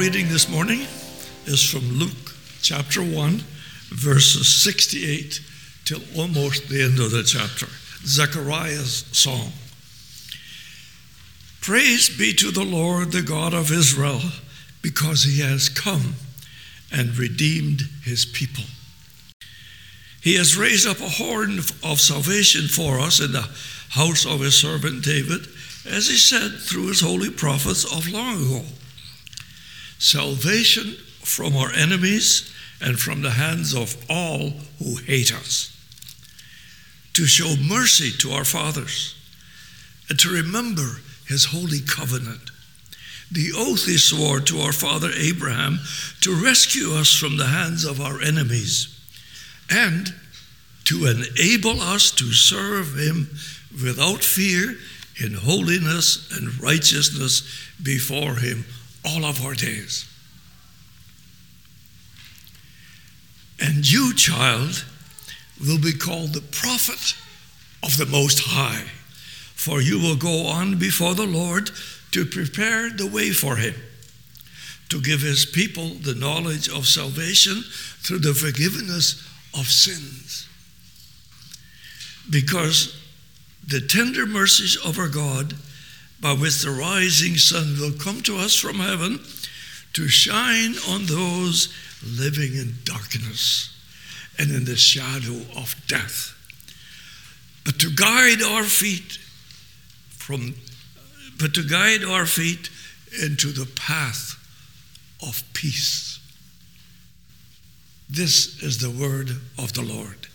reading this morning is from Luke chapter 1, verses 68 till almost the end of the chapter. Zechariah's song. Praise be to the Lord, the God of Israel, because he has come and redeemed his people. He has raised up a horn of salvation for us in the house of his servant David, as he said through his holy prophets of long ago. Salvation from our enemies and from the hands of all who hate us. To show mercy to our fathers and to remember his holy covenant. The oath he swore to our father Abraham to rescue us from the hands of our enemies and to enable us to serve him without fear in holiness and righteousness before him all of our days. And you, child, will be called the prophet of the Most High, for you will go on before the Lord to prepare the way for him, to give his people the knowledge of salvation through the forgiveness of sins. Because the tender mercies of our God, by with the rising sun will come to us from heaven, to shine on those living in darkness and in the shadow of death, but to guide our feet from, but to guide our feet into the path of peace. This is the word of the Lord.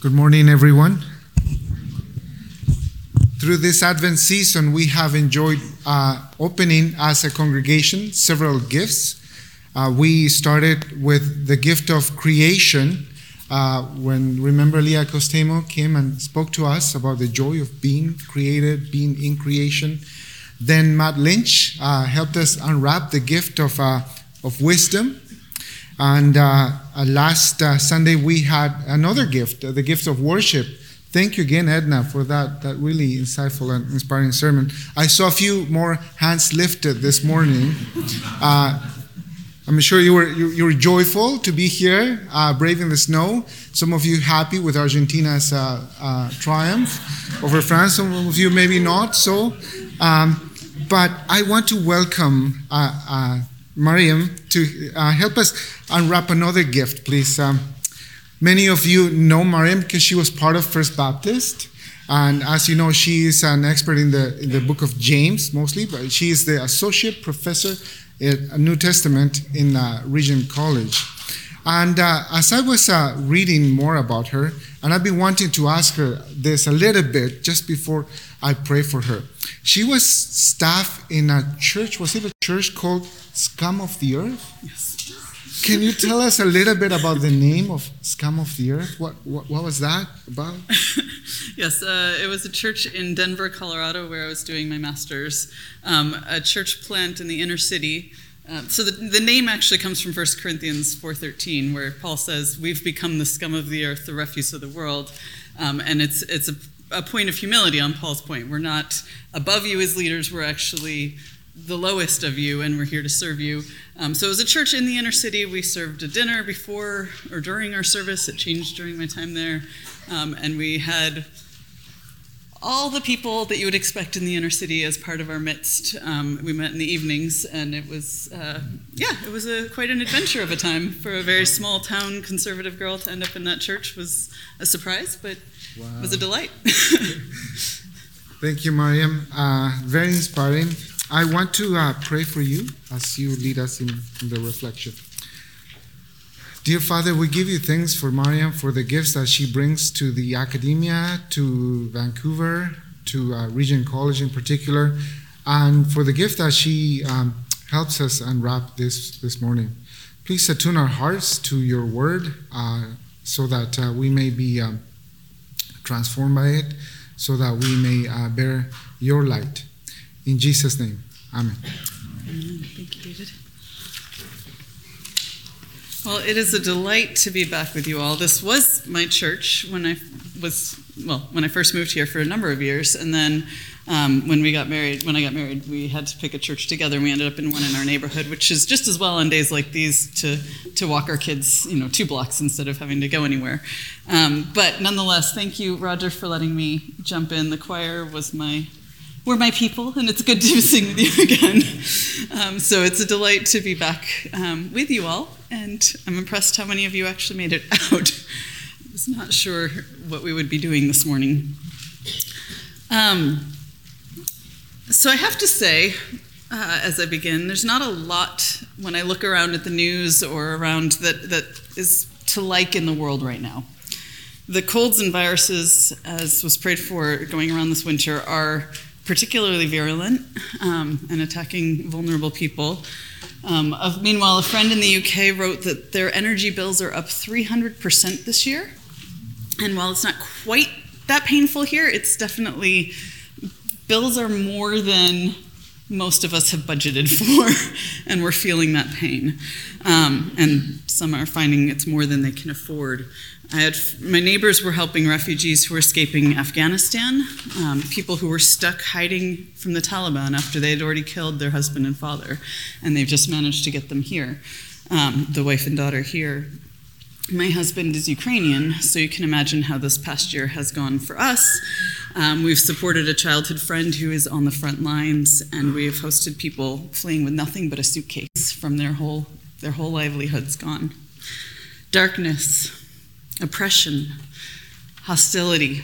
Good morning, everyone. Through this Advent season, we have enjoyed uh, opening as a congregation several gifts. Uh, we started with the gift of creation uh, when, remember, Leah Costemo came and spoke to us about the joy of being created, being in creation. Then Matt Lynch uh, helped us unwrap the gift of, uh, of wisdom and uh, uh, last uh, Sunday, we had another gift, uh, the gift of worship. Thank you again, Edna, for that, that really insightful and inspiring sermon. I saw a few more hands lifted this morning. Uh, I'm sure you were, you, you, were joyful to be here, uh, braving the snow. Some of you happy with Argentina's triumph over France, some of you maybe not so. Um, but I want to welcome Mariam to uh, help us unwrap another gift, please. Um, many of you know Mariam because she was part of First Baptist. And as you know, she is an expert in the, in the book of James mostly, but she is the associate professor at New Testament in uh, Regent College. And uh, as I was uh, reading more about her, and I've been wanting to ask her this a little bit just before I pray for her. She was staff in a church, was it a church called Scum of the Earth? Yes. Can you tell us a little bit about the name of Scum of the Earth? What, what, what was that about? yes, uh, it was a church in Denver, Colorado, where I was doing my master's. Um, a church plant in the inner city. Uh, so the, the name actually comes from 1 Corinthians 4.13, where Paul says, we've become the scum of the earth, the refuse of the world. Um, and it's, it's a, a point of humility on Paul's point. We're not above you as leaders, we're actually the lowest of you, and we're here to serve you. Um, so, as a church in the inner city, we served a dinner before or during our service. It changed during my time there. Um, and we had all the people that you would expect in the inner city as part of our midst. Um, we met in the evenings, and it was, uh, yeah, it was a, quite an adventure of a time for a very small town conservative girl to end up in that church was a surprise, but wow. was a delight. Thank you, Mariam. Uh, very inspiring. I want to uh, pray for you as you lead us in, in, the reflection. Dear Father, we give you thanks for Mariam for the gifts that she brings to the academia, to Vancouver, to uh, Regent College in particular, and for the gift that she um, helps us unwrap this, this morning. Please attune our hearts to your word uh, so that uh, we may be um, transformed by it, so that we may uh, bear your light. In Jesus' name, Amen. Thank you, David. Well, it is a delight to be back with you all. This was my church when I was, well, when I first moved here for a number of years. And then Um, when we got married, when I got married, we had to pick a church together, and we ended up in one in our neighborhood, which is just as well on days like these to to walk our kids, you know, two blocks instead of having to go anywhere. Um, but nonetheless, thank you, Roger, for letting me jump in. The choir was my were my people, and it's good to sing with you again. Um, so it's a delight to be back um, with you all, and I'm impressed how many of you actually made it out. I was not sure what we would be doing this morning. Um, so I have to say, uh, as I begin, there's not a lot when I look around at the news or around that, that is to like in the world right now. The colds and viruses, as was prayed for going around this winter, are particularly virulent um, and attacking vulnerable people. Um, of, meanwhile, a friend in the UK wrote that their energy bills are up 300% this year. And while it's not quite that painful here, it's definitely bills are more than most of us have budgeted for, and we're feeling that pain. Um, and some are finding it's more than they can afford. I had my neighbors were helping refugees who were escaping Afghanistan, um, people who were stuck hiding from the Taliban after they had already killed their husband and father, and they've just managed to get them here. Um, the wife and daughter here my husband is Ukrainian, so you can imagine how this past year has gone for us. Um, we've supported a childhood friend who is on the front lines, and we have hosted people fleeing with nothing but a suitcase from their whole their whole livelihoods gone. Darkness, oppression, hostility,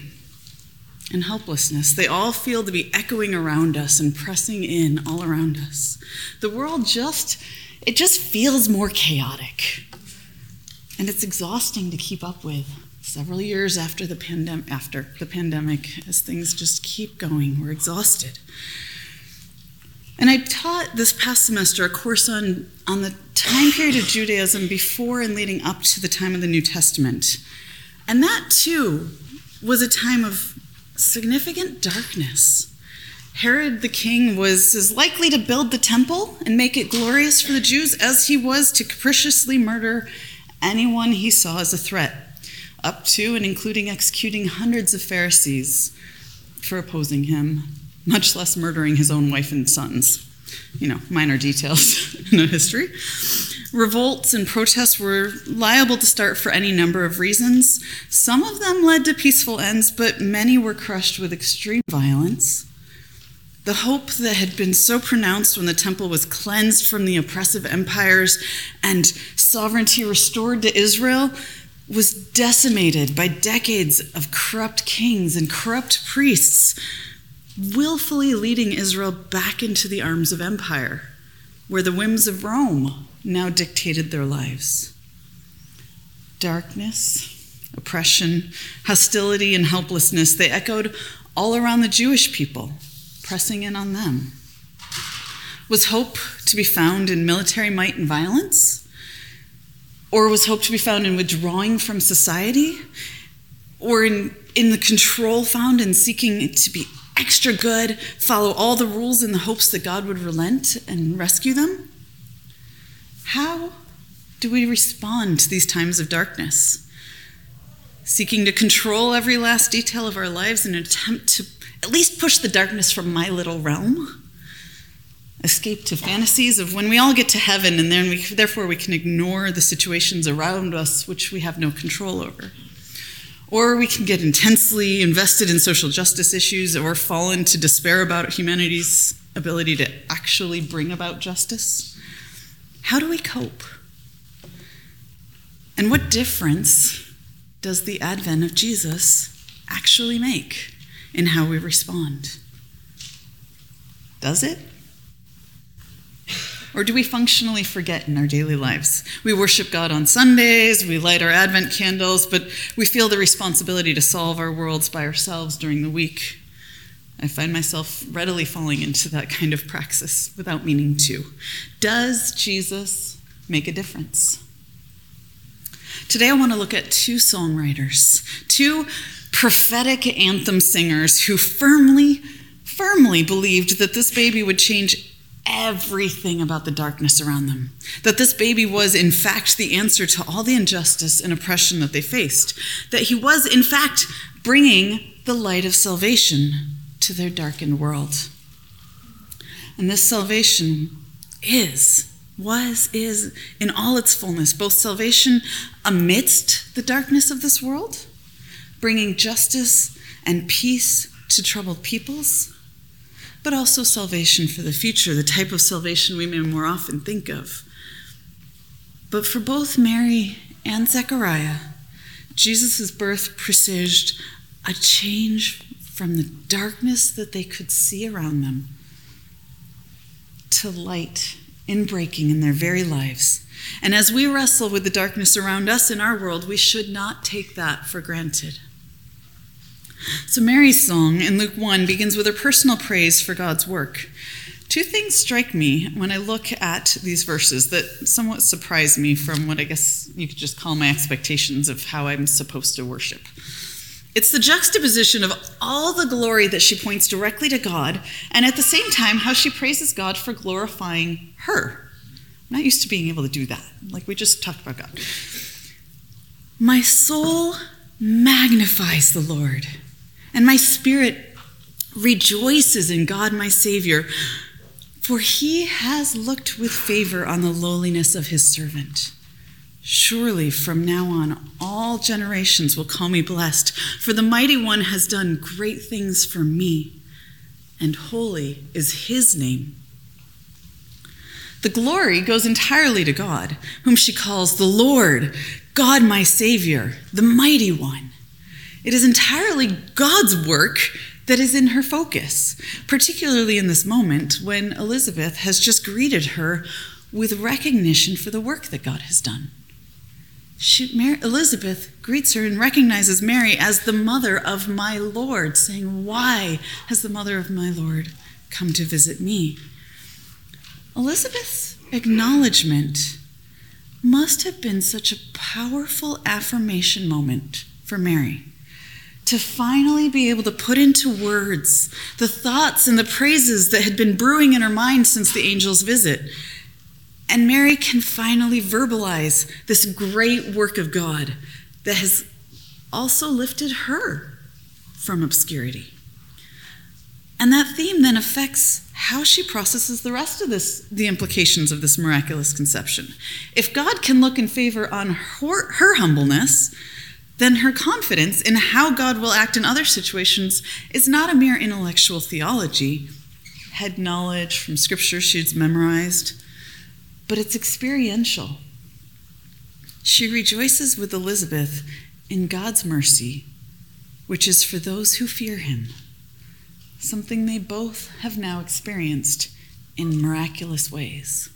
and helplessness. They all feel to be echoing around us and pressing in all around us. The world just it just feels more chaotic. And it's exhausting to keep up with several years after the, pandem- after the pandemic as things just keep going. We're exhausted. And I taught this past semester a course on, on the time period of Judaism before and leading up to the time of the New Testament. And that too was a time of significant darkness. Herod the king was as likely to build the temple and make it glorious for the Jews as he was to capriciously murder anyone he saw as a threat, up to and including executing hundreds of Pharisees for opposing him, much less murdering his own wife and sons. You know, minor details in the history. Revolts and protests were liable to start for any number of reasons. Some of them led to peaceful ends, but many were crushed with extreme violence. The hope that had been so pronounced when the temple was cleansed from the oppressive empires and sovereignty restored to Israel was decimated by decades of corrupt kings and corrupt priests, willfully leading Israel back into the arms of empire, where the whims of Rome now dictated their lives. Darkness, oppression, hostility, and helplessness, they echoed all around the Jewish people pressing in on them? Was hope to be found in military might and violence? Or was hope to be found in withdrawing from society? Or in, in the control found in seeking to be extra good, follow all the rules in the hopes that God would relent and rescue them? How do we respond to these times of darkness? Seeking to control every last detail of our lives in an attempt to at least push the darkness from my little realm. Escape to fantasies of when we all get to heaven, and then we, therefore we can ignore the situations around us which we have no control over. Or we can get intensely invested in social justice issues or fall into despair about humanity's ability to actually bring about justice. How do we cope? And what difference does the advent of Jesus actually make? In how we respond. Does it? Or do we functionally forget in our daily lives? We worship God on Sundays, we light our Advent candles, but we feel the responsibility to solve our worlds by ourselves during the week. I find myself readily falling into that kind of praxis without meaning to. Does Jesus make a difference? Today I want to look at two songwriters, two prophetic anthem singers who firmly, firmly believed that this baby would change everything about the darkness around them. That this baby was, in fact, the answer to all the injustice and oppression that they faced. That he was, in fact, bringing the light of salvation to their darkened world. And this salvation is, was, is in all its fullness, both salvation amidst the darkness of this world, bringing justice and peace to troubled peoples, but also salvation for the future, the type of salvation we may more often think of. But for both Mary and Zechariah, Jesus' birth presaged a change from the darkness that they could see around them to light in breaking in their very lives. And as we wrestle with the darkness around us in our world, we should not take that for granted. So, Mary's song in Luke 1 begins with her personal praise for God's work. Two things strike me when I look at these verses that somewhat surprise me from what I guess you could just call my expectations of how I'm supposed to worship. It's the juxtaposition of all the glory that she points directly to God, and at the same time, how she praises God for glorifying her. I'm not used to being able to do that, like we just talked about God. My soul magnifies the Lord, and my spirit rejoices in God my Savior, for he has looked with favor on the lowliness of his servant. Surely from now on, all generations will call me blessed, for the mighty one has done great things for me, and holy is his name. The glory goes entirely to God, whom she calls the Lord, God my Savior, the mighty one. It is entirely God's work that is in her focus, particularly in this moment when Elizabeth has just greeted her with recognition for the work that God has done. She, Mary, Elizabeth greets her and recognizes Mary as the mother of my Lord, saying, Why has the mother of my Lord come to visit me? Elizabeth's acknowledgement must have been such a powerful affirmation moment for Mary to finally be able to put into words the thoughts and the praises that had been brewing in her mind since the angel's visit. And Mary can finally verbalize this great work of God that has also lifted her from obscurity. And that theme then affects how she processes the rest of this, the implications of this miraculous conception. If God can look in favor on her, her humbleness, then her confidence in how God will act in other situations is not a mere intellectual theology, head knowledge from scripture she's memorized, but it's experiential. She rejoices with Elizabeth in God's mercy, which is for those who fear him, something they both have now experienced in miraculous ways.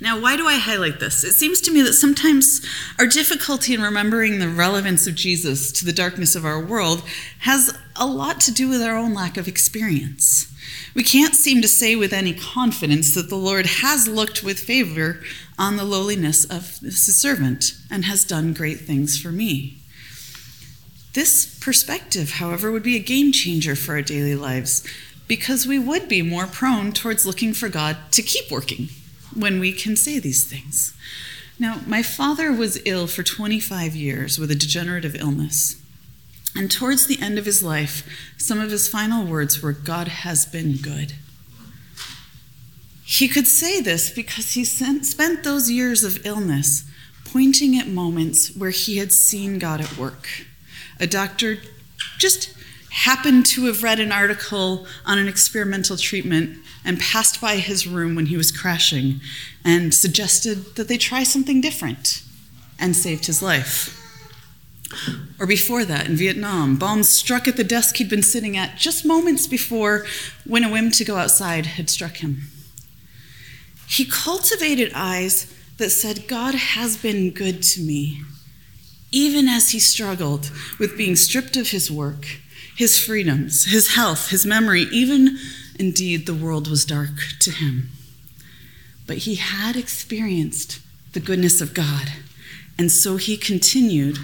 Now, why do I highlight this? It seems to me that sometimes our difficulty in remembering the relevance of Jesus to the darkness of our world has a lot to do with our own lack of experience. We can't seem to say with any confidence that the Lord has looked with favor on the lowliness of his servant and has done great things for me. This perspective, however, would be a game changer for our daily lives because we would be more prone towards looking for God to keep working when we can say these things. Now, my father was ill for 25 years with a degenerative illness. And towards the end of his life, some of his final words were, God has been good. He could say this because he spent those years of illness pointing at moments where he had seen God at work. A doctor just happened to have read an article on an experimental treatment and passed by his room when he was crashing and suggested that they try something different and saved his life. Or before that, in Vietnam, bombs struck at the desk he'd been sitting at just moments before when a whim to go outside had struck him. He cultivated eyes that said, God has been good to me, even as he struggled with being stripped of his work, his freedoms, his health, his memory, even Indeed, the world was dark to him. But he had experienced the goodness of God, and so he continued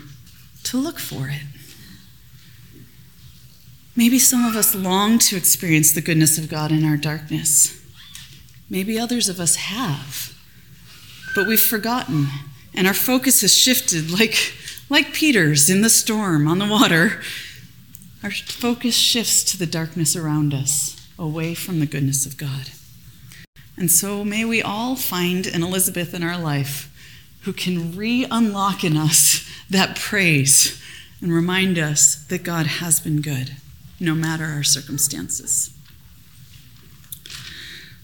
to look for it. Maybe some of us long to experience the goodness of God in our darkness. Maybe others of us have. But we've forgotten, and our focus has shifted like, like Peter's in the storm on the water our focus shifts to the darkness around us, away from the goodness of God. And so may we all find an Elizabeth in our life who can re unlock in us that praise and remind us that God has been good, no matter our circumstances.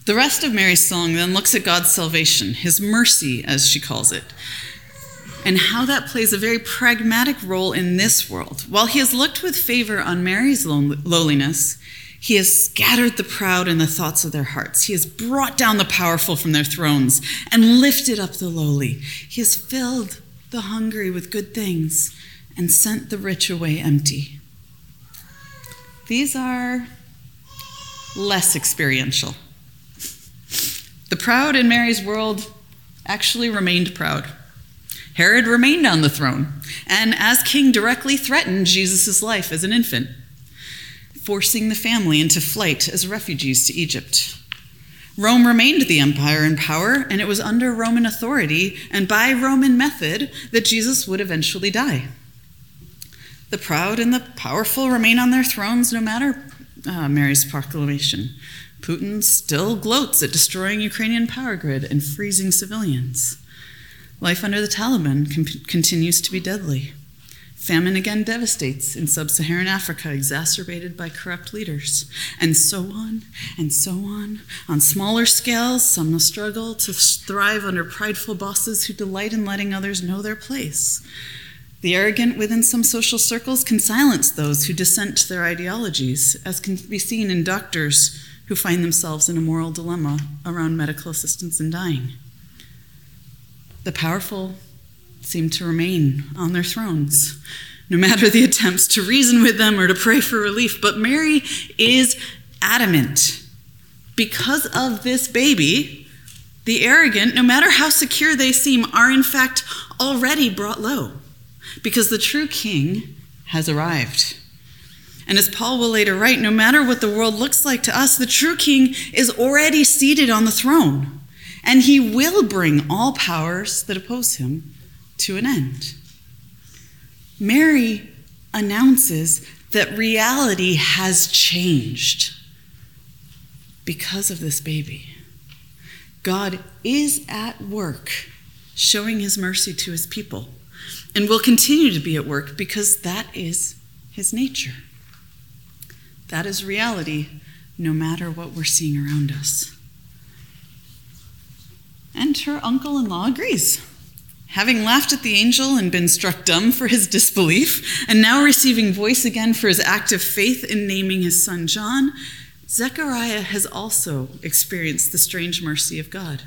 The rest of Mary's song then looks at God's salvation, his mercy, as she calls it, and how that plays a very pragmatic role in this world. While he has looked with favor on Mary's lowliness, he has scattered the proud in the thoughts of their hearts. He has brought down the powerful from their thrones and lifted up the lowly. He has filled the hungry with good things and sent the rich away empty. These are less experiential. The proud in Mary's world actually remained proud. Herod remained on the throne, and as king, directly threatened Jesus' life as an infant, forcing the family into flight as refugees to Egypt. Rome remained the empire in power, and it was under Roman authority and by Roman method that Jesus would eventually die. The proud and the powerful remain on their thrones no matter uh, Mary's proclamation. Putin still gloats at destroying Ukrainian power grid and freezing civilians. Life under the Taliban com- continues to be deadly. Famine again devastates in sub Saharan Africa, exacerbated by corrupt leaders. And so on and so on. On smaller scales, some struggle to thrive under prideful bosses who delight in letting others know their place. The arrogant within some social circles can silence those who dissent their ideologies, as can be seen in doctors who find themselves in a moral dilemma around medical assistance in dying. The powerful seem to remain on their thrones, no matter the attempts to reason with them or to pray for relief. But Mary is adamant. Because of this baby, the arrogant, no matter how secure they seem, are in fact already brought low, because the true king has arrived. And as Paul will later write, no matter what the world looks like to us, the true king is already seated on the throne and he will bring all powers that oppose him to an end. Mary announces that reality has changed because of this baby. God is at work showing his mercy to his people and will continue to be at work because that is his nature. That is reality no matter what we're seeing around us. And her uncle in law agrees. Having laughed at the angel and been struck dumb for his disbelief, and now receiving voice again for his act of faith in naming his son John, Zechariah has also experienced the strange mercy of God.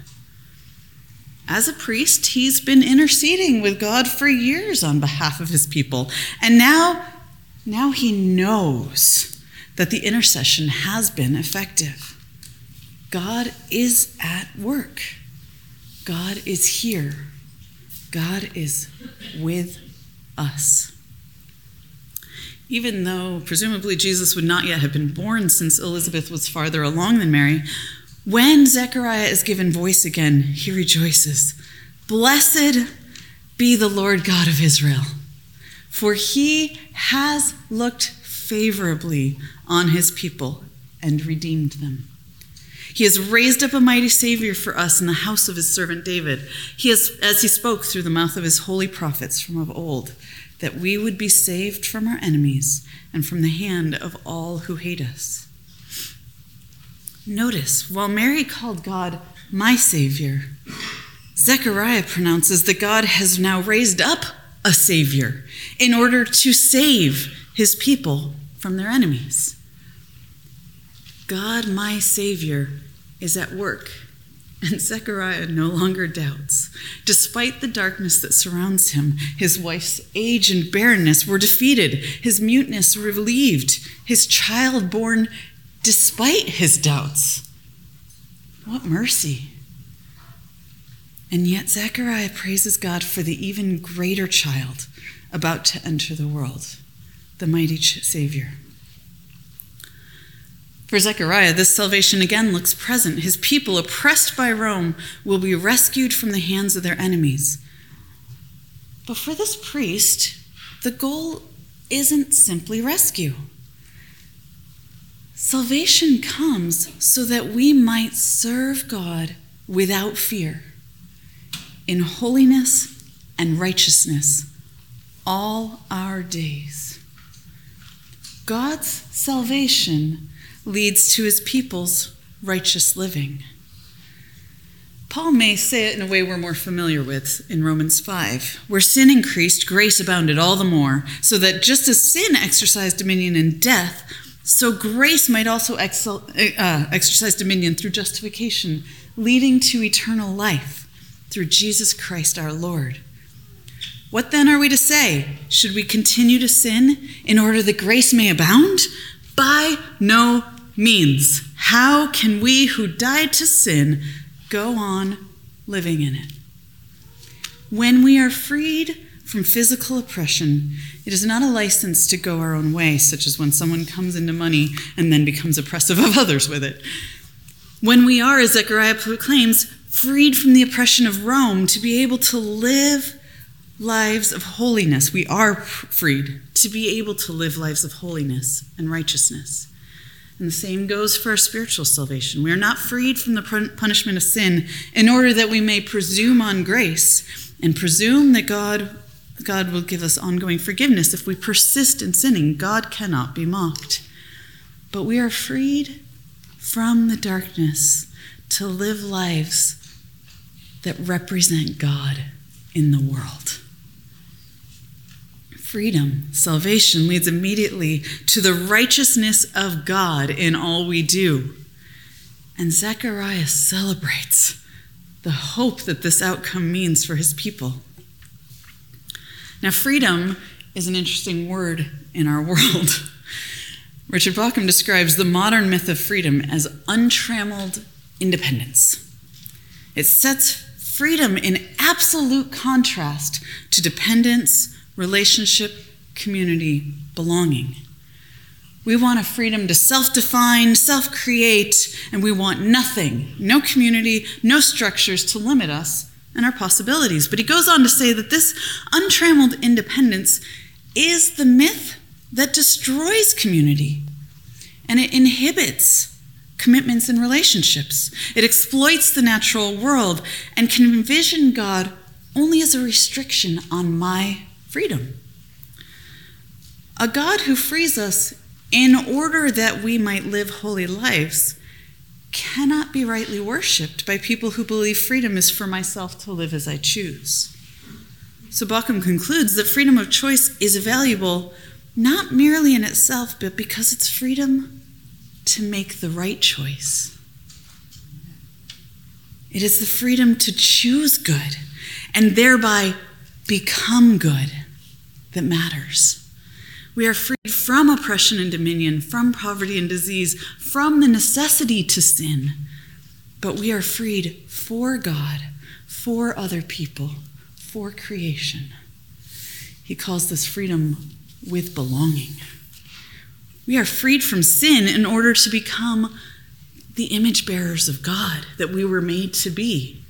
As a priest, he's been interceding with God for years on behalf of his people, and now, now he knows that the intercession has been effective. God is at work. God is here. God is with us. Even though presumably Jesus would not yet have been born since Elizabeth was farther along than Mary, when Zechariah is given voice again, he rejoices. Blessed be the Lord God of Israel, for he has looked favorably on his people and redeemed them. He has raised up a mighty Savior for us in the house of his servant David. He has, as he spoke through the mouth of his holy prophets from of old, that we would be saved from our enemies and from the hand of all who hate us. Notice, while Mary called God my Savior, Zechariah pronounces that God has now raised up a Savior in order to save his people from their enemies. God, my Savior, is at work, and Zechariah no longer doubts. Despite the darkness that surrounds him, his wife's age and barrenness were defeated, his muteness relieved, his child born despite his doubts. What mercy! And yet, Zechariah praises God for the even greater child about to enter the world, the mighty Savior. For Zechariah, this salvation again looks present. His people, oppressed by Rome, will be rescued from the hands of their enemies. But for this priest, the goal isn't simply rescue. Salvation comes so that we might serve God without fear, in holiness and righteousness all our days. God's salvation leads to his people's righteous living. Paul may say it in a way we're more familiar with in Romans 5, where sin increased, grace abounded all the more, so that just as sin exercised dominion in death, so grace might also excel, uh, exercise dominion through justification, leading to eternal life through Jesus Christ our Lord. What then are we to say? Should we continue to sin in order that grace may abound? By no means. How can we who died to sin go on living in it? When we are freed from physical oppression, it is not a license to go our own way, such as when someone comes into money and then becomes oppressive of others with it. When we are, as Zechariah proclaims, freed from the oppression of Rome to be able to live lives of holiness, we are freed to be able to live lives of holiness and righteousness. And the same goes for our spiritual salvation. We are not freed from the punishment of sin in order that we may presume on grace and presume that God God will give us ongoing forgiveness if we persist in sinning. God cannot be mocked. But we are freed from the darkness to live lives that represent God in the world. Freedom, salvation leads immediately to the righteousness of God in all we do. And Zechariah celebrates the hope that this outcome means for his people. Now, freedom is an interesting word in our world. Richard Bauckham describes the modern myth of freedom as untrammeled independence. It sets freedom in absolute contrast to dependence, relationship, community, belonging. We want a freedom to self define, self create, and we want nothing, no community, no structures to limit us and our possibilities. But he goes on to say that this untrammeled independence is the myth that destroys community and it inhibits commitments and relationships. It exploits the natural world and can envision God only as a restriction on my freedom. A God who frees us in order that we might live holy lives cannot be rightly worshiped by people who believe freedom is for myself to live as I choose. So Bauckham concludes that freedom of choice is valuable not merely in itself, but because it's freedom to make the right choice. It is the freedom to choose good and thereby become good that matters. We are freed from oppression and dominion, from poverty and disease, from the necessity to sin. But we are freed for God, for other people, for creation. He calls this freedom with belonging. We are freed from sin in order to become the image bearers of God that we were made to be.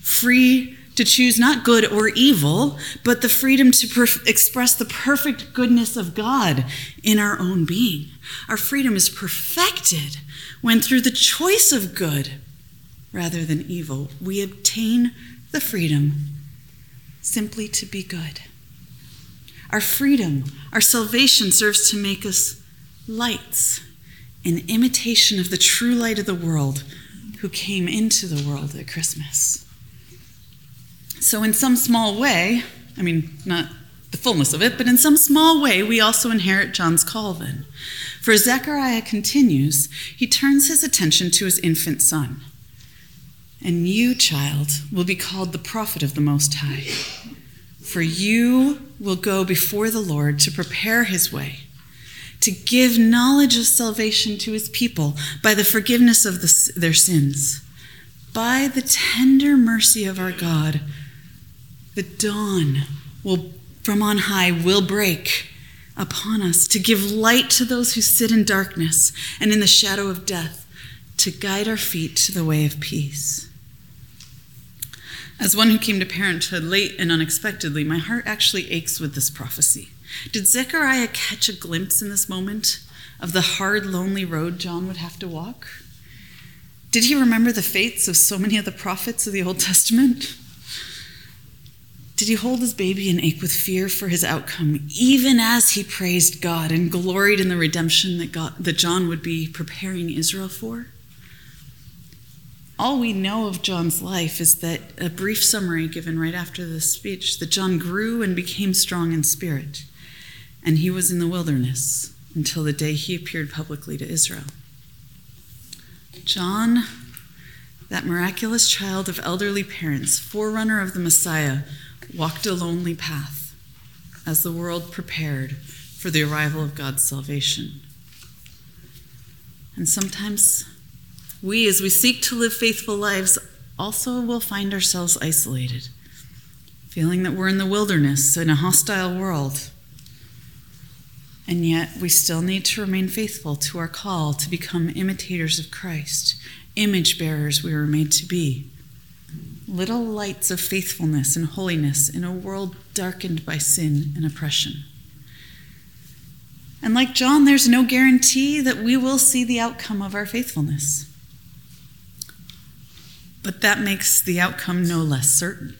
Free to choose not good or evil, but the freedom to perf- express the perfect goodness of God in our own being. Our freedom is perfected when, through the choice of good rather than evil, we obtain the freedom simply to be good. Our freedom, our salvation serves to make us lights, an imitation of the true light of the world who came into the world at Christmas. So, in some small way, I mean, not the fullness of it, but in some small way, we also inherit John's call then. For Zechariah continues, he turns his attention to his infant son. And you, child, will be called the prophet of the Most High. For you will go before the Lord to prepare his way, to give knowledge of salvation to his people by the forgiveness of the, their sins, by the tender mercy of our God the dawn will, from on high will break upon us to give light to those who sit in darkness and in the shadow of death, to guide our feet to the way of peace. As one who came to parenthood late and unexpectedly, my heart actually aches with this prophecy. Did Zechariah catch a glimpse in this moment of the hard, lonely road John would have to walk? Did he remember the fates of so many of the prophets of the Old Testament? Did he hold his baby and ache with fear for his outcome, even as he praised God and gloried in the redemption that, God, that John would be preparing Israel for? All we know of John's life is that a brief summary given right after this speech that John grew and became strong in spirit, and he was in the wilderness until the day he appeared publicly to Israel. John, that miraculous child of elderly parents, forerunner of the Messiah, walked a lonely path as the world prepared for the arrival of God's salvation. And sometimes we, as we seek to live faithful lives, also will find ourselves isolated, feeling that we're in the wilderness in a hostile world. And yet, we still need to remain faithful to our call to become imitators of Christ, image bearers we were made to be. Little lights of faithfulness and holiness in a world darkened by sin and oppression. And like John, there's no guarantee that we will see the outcome of our faithfulness. But that makes the outcome no less certain.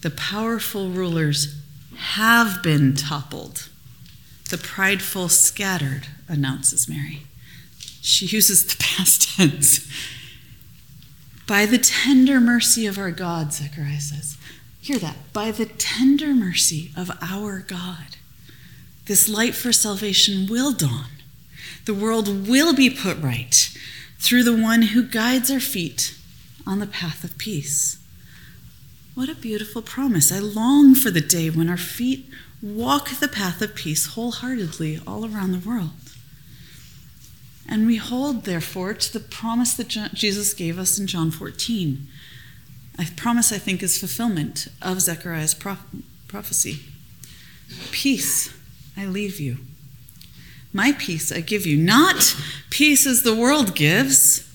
The powerful rulers have been toppled, the prideful scattered, announces Mary. She uses the past tense. By the tender mercy of our God, Zechariah says. Hear that. By the tender mercy of our God, this light for salvation will dawn. The world will be put right through the one who guides our feet on the path of peace. What a beautiful promise. I long for the day when our feet walk the path of peace wholeheartedly all around the world. And we hold, therefore, to the promise that Jesus gave us in John 14. A promise, I think, is fulfillment of Zechariah's prophecy. Peace I leave you. My peace I give you, not peace as the world gives.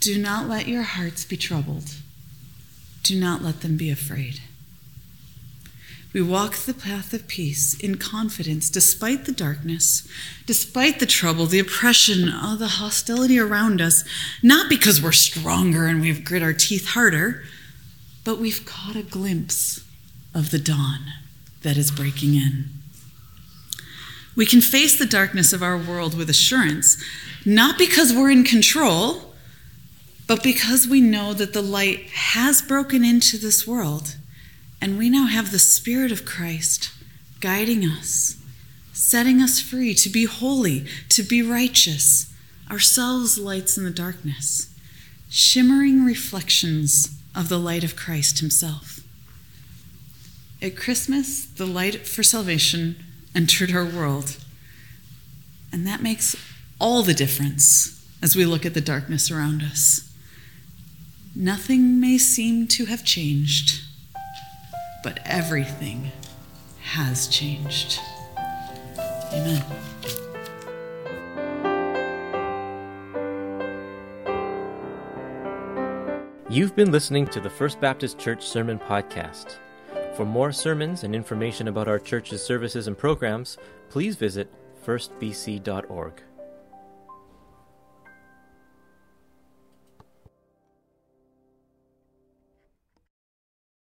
Do not let your hearts be troubled. Do not let them be afraid. We walk the path of peace in confidence despite the darkness, despite the trouble, the oppression, all the hostility around us, not because we're stronger and we've grit our teeth harder, but we've caught a glimpse of the dawn that is breaking in. We can face the darkness of our world with assurance, not because we're in control, but because we know that the light has broken into this world, and we now have the Spirit of Christ guiding us, setting us free to be holy, to be righteous, ourselves lights in the darkness, shimmering reflections of the light of Christ Himself. At Christmas, the light for salvation entered our world. And that makes all the difference as we look at the darkness around us. Nothing may seem to have changed, but everything has changed. Amen. You've been listening to the First Baptist Church Sermon Podcast. For more sermons and information about our church's services and programs, please visit firstbc.org.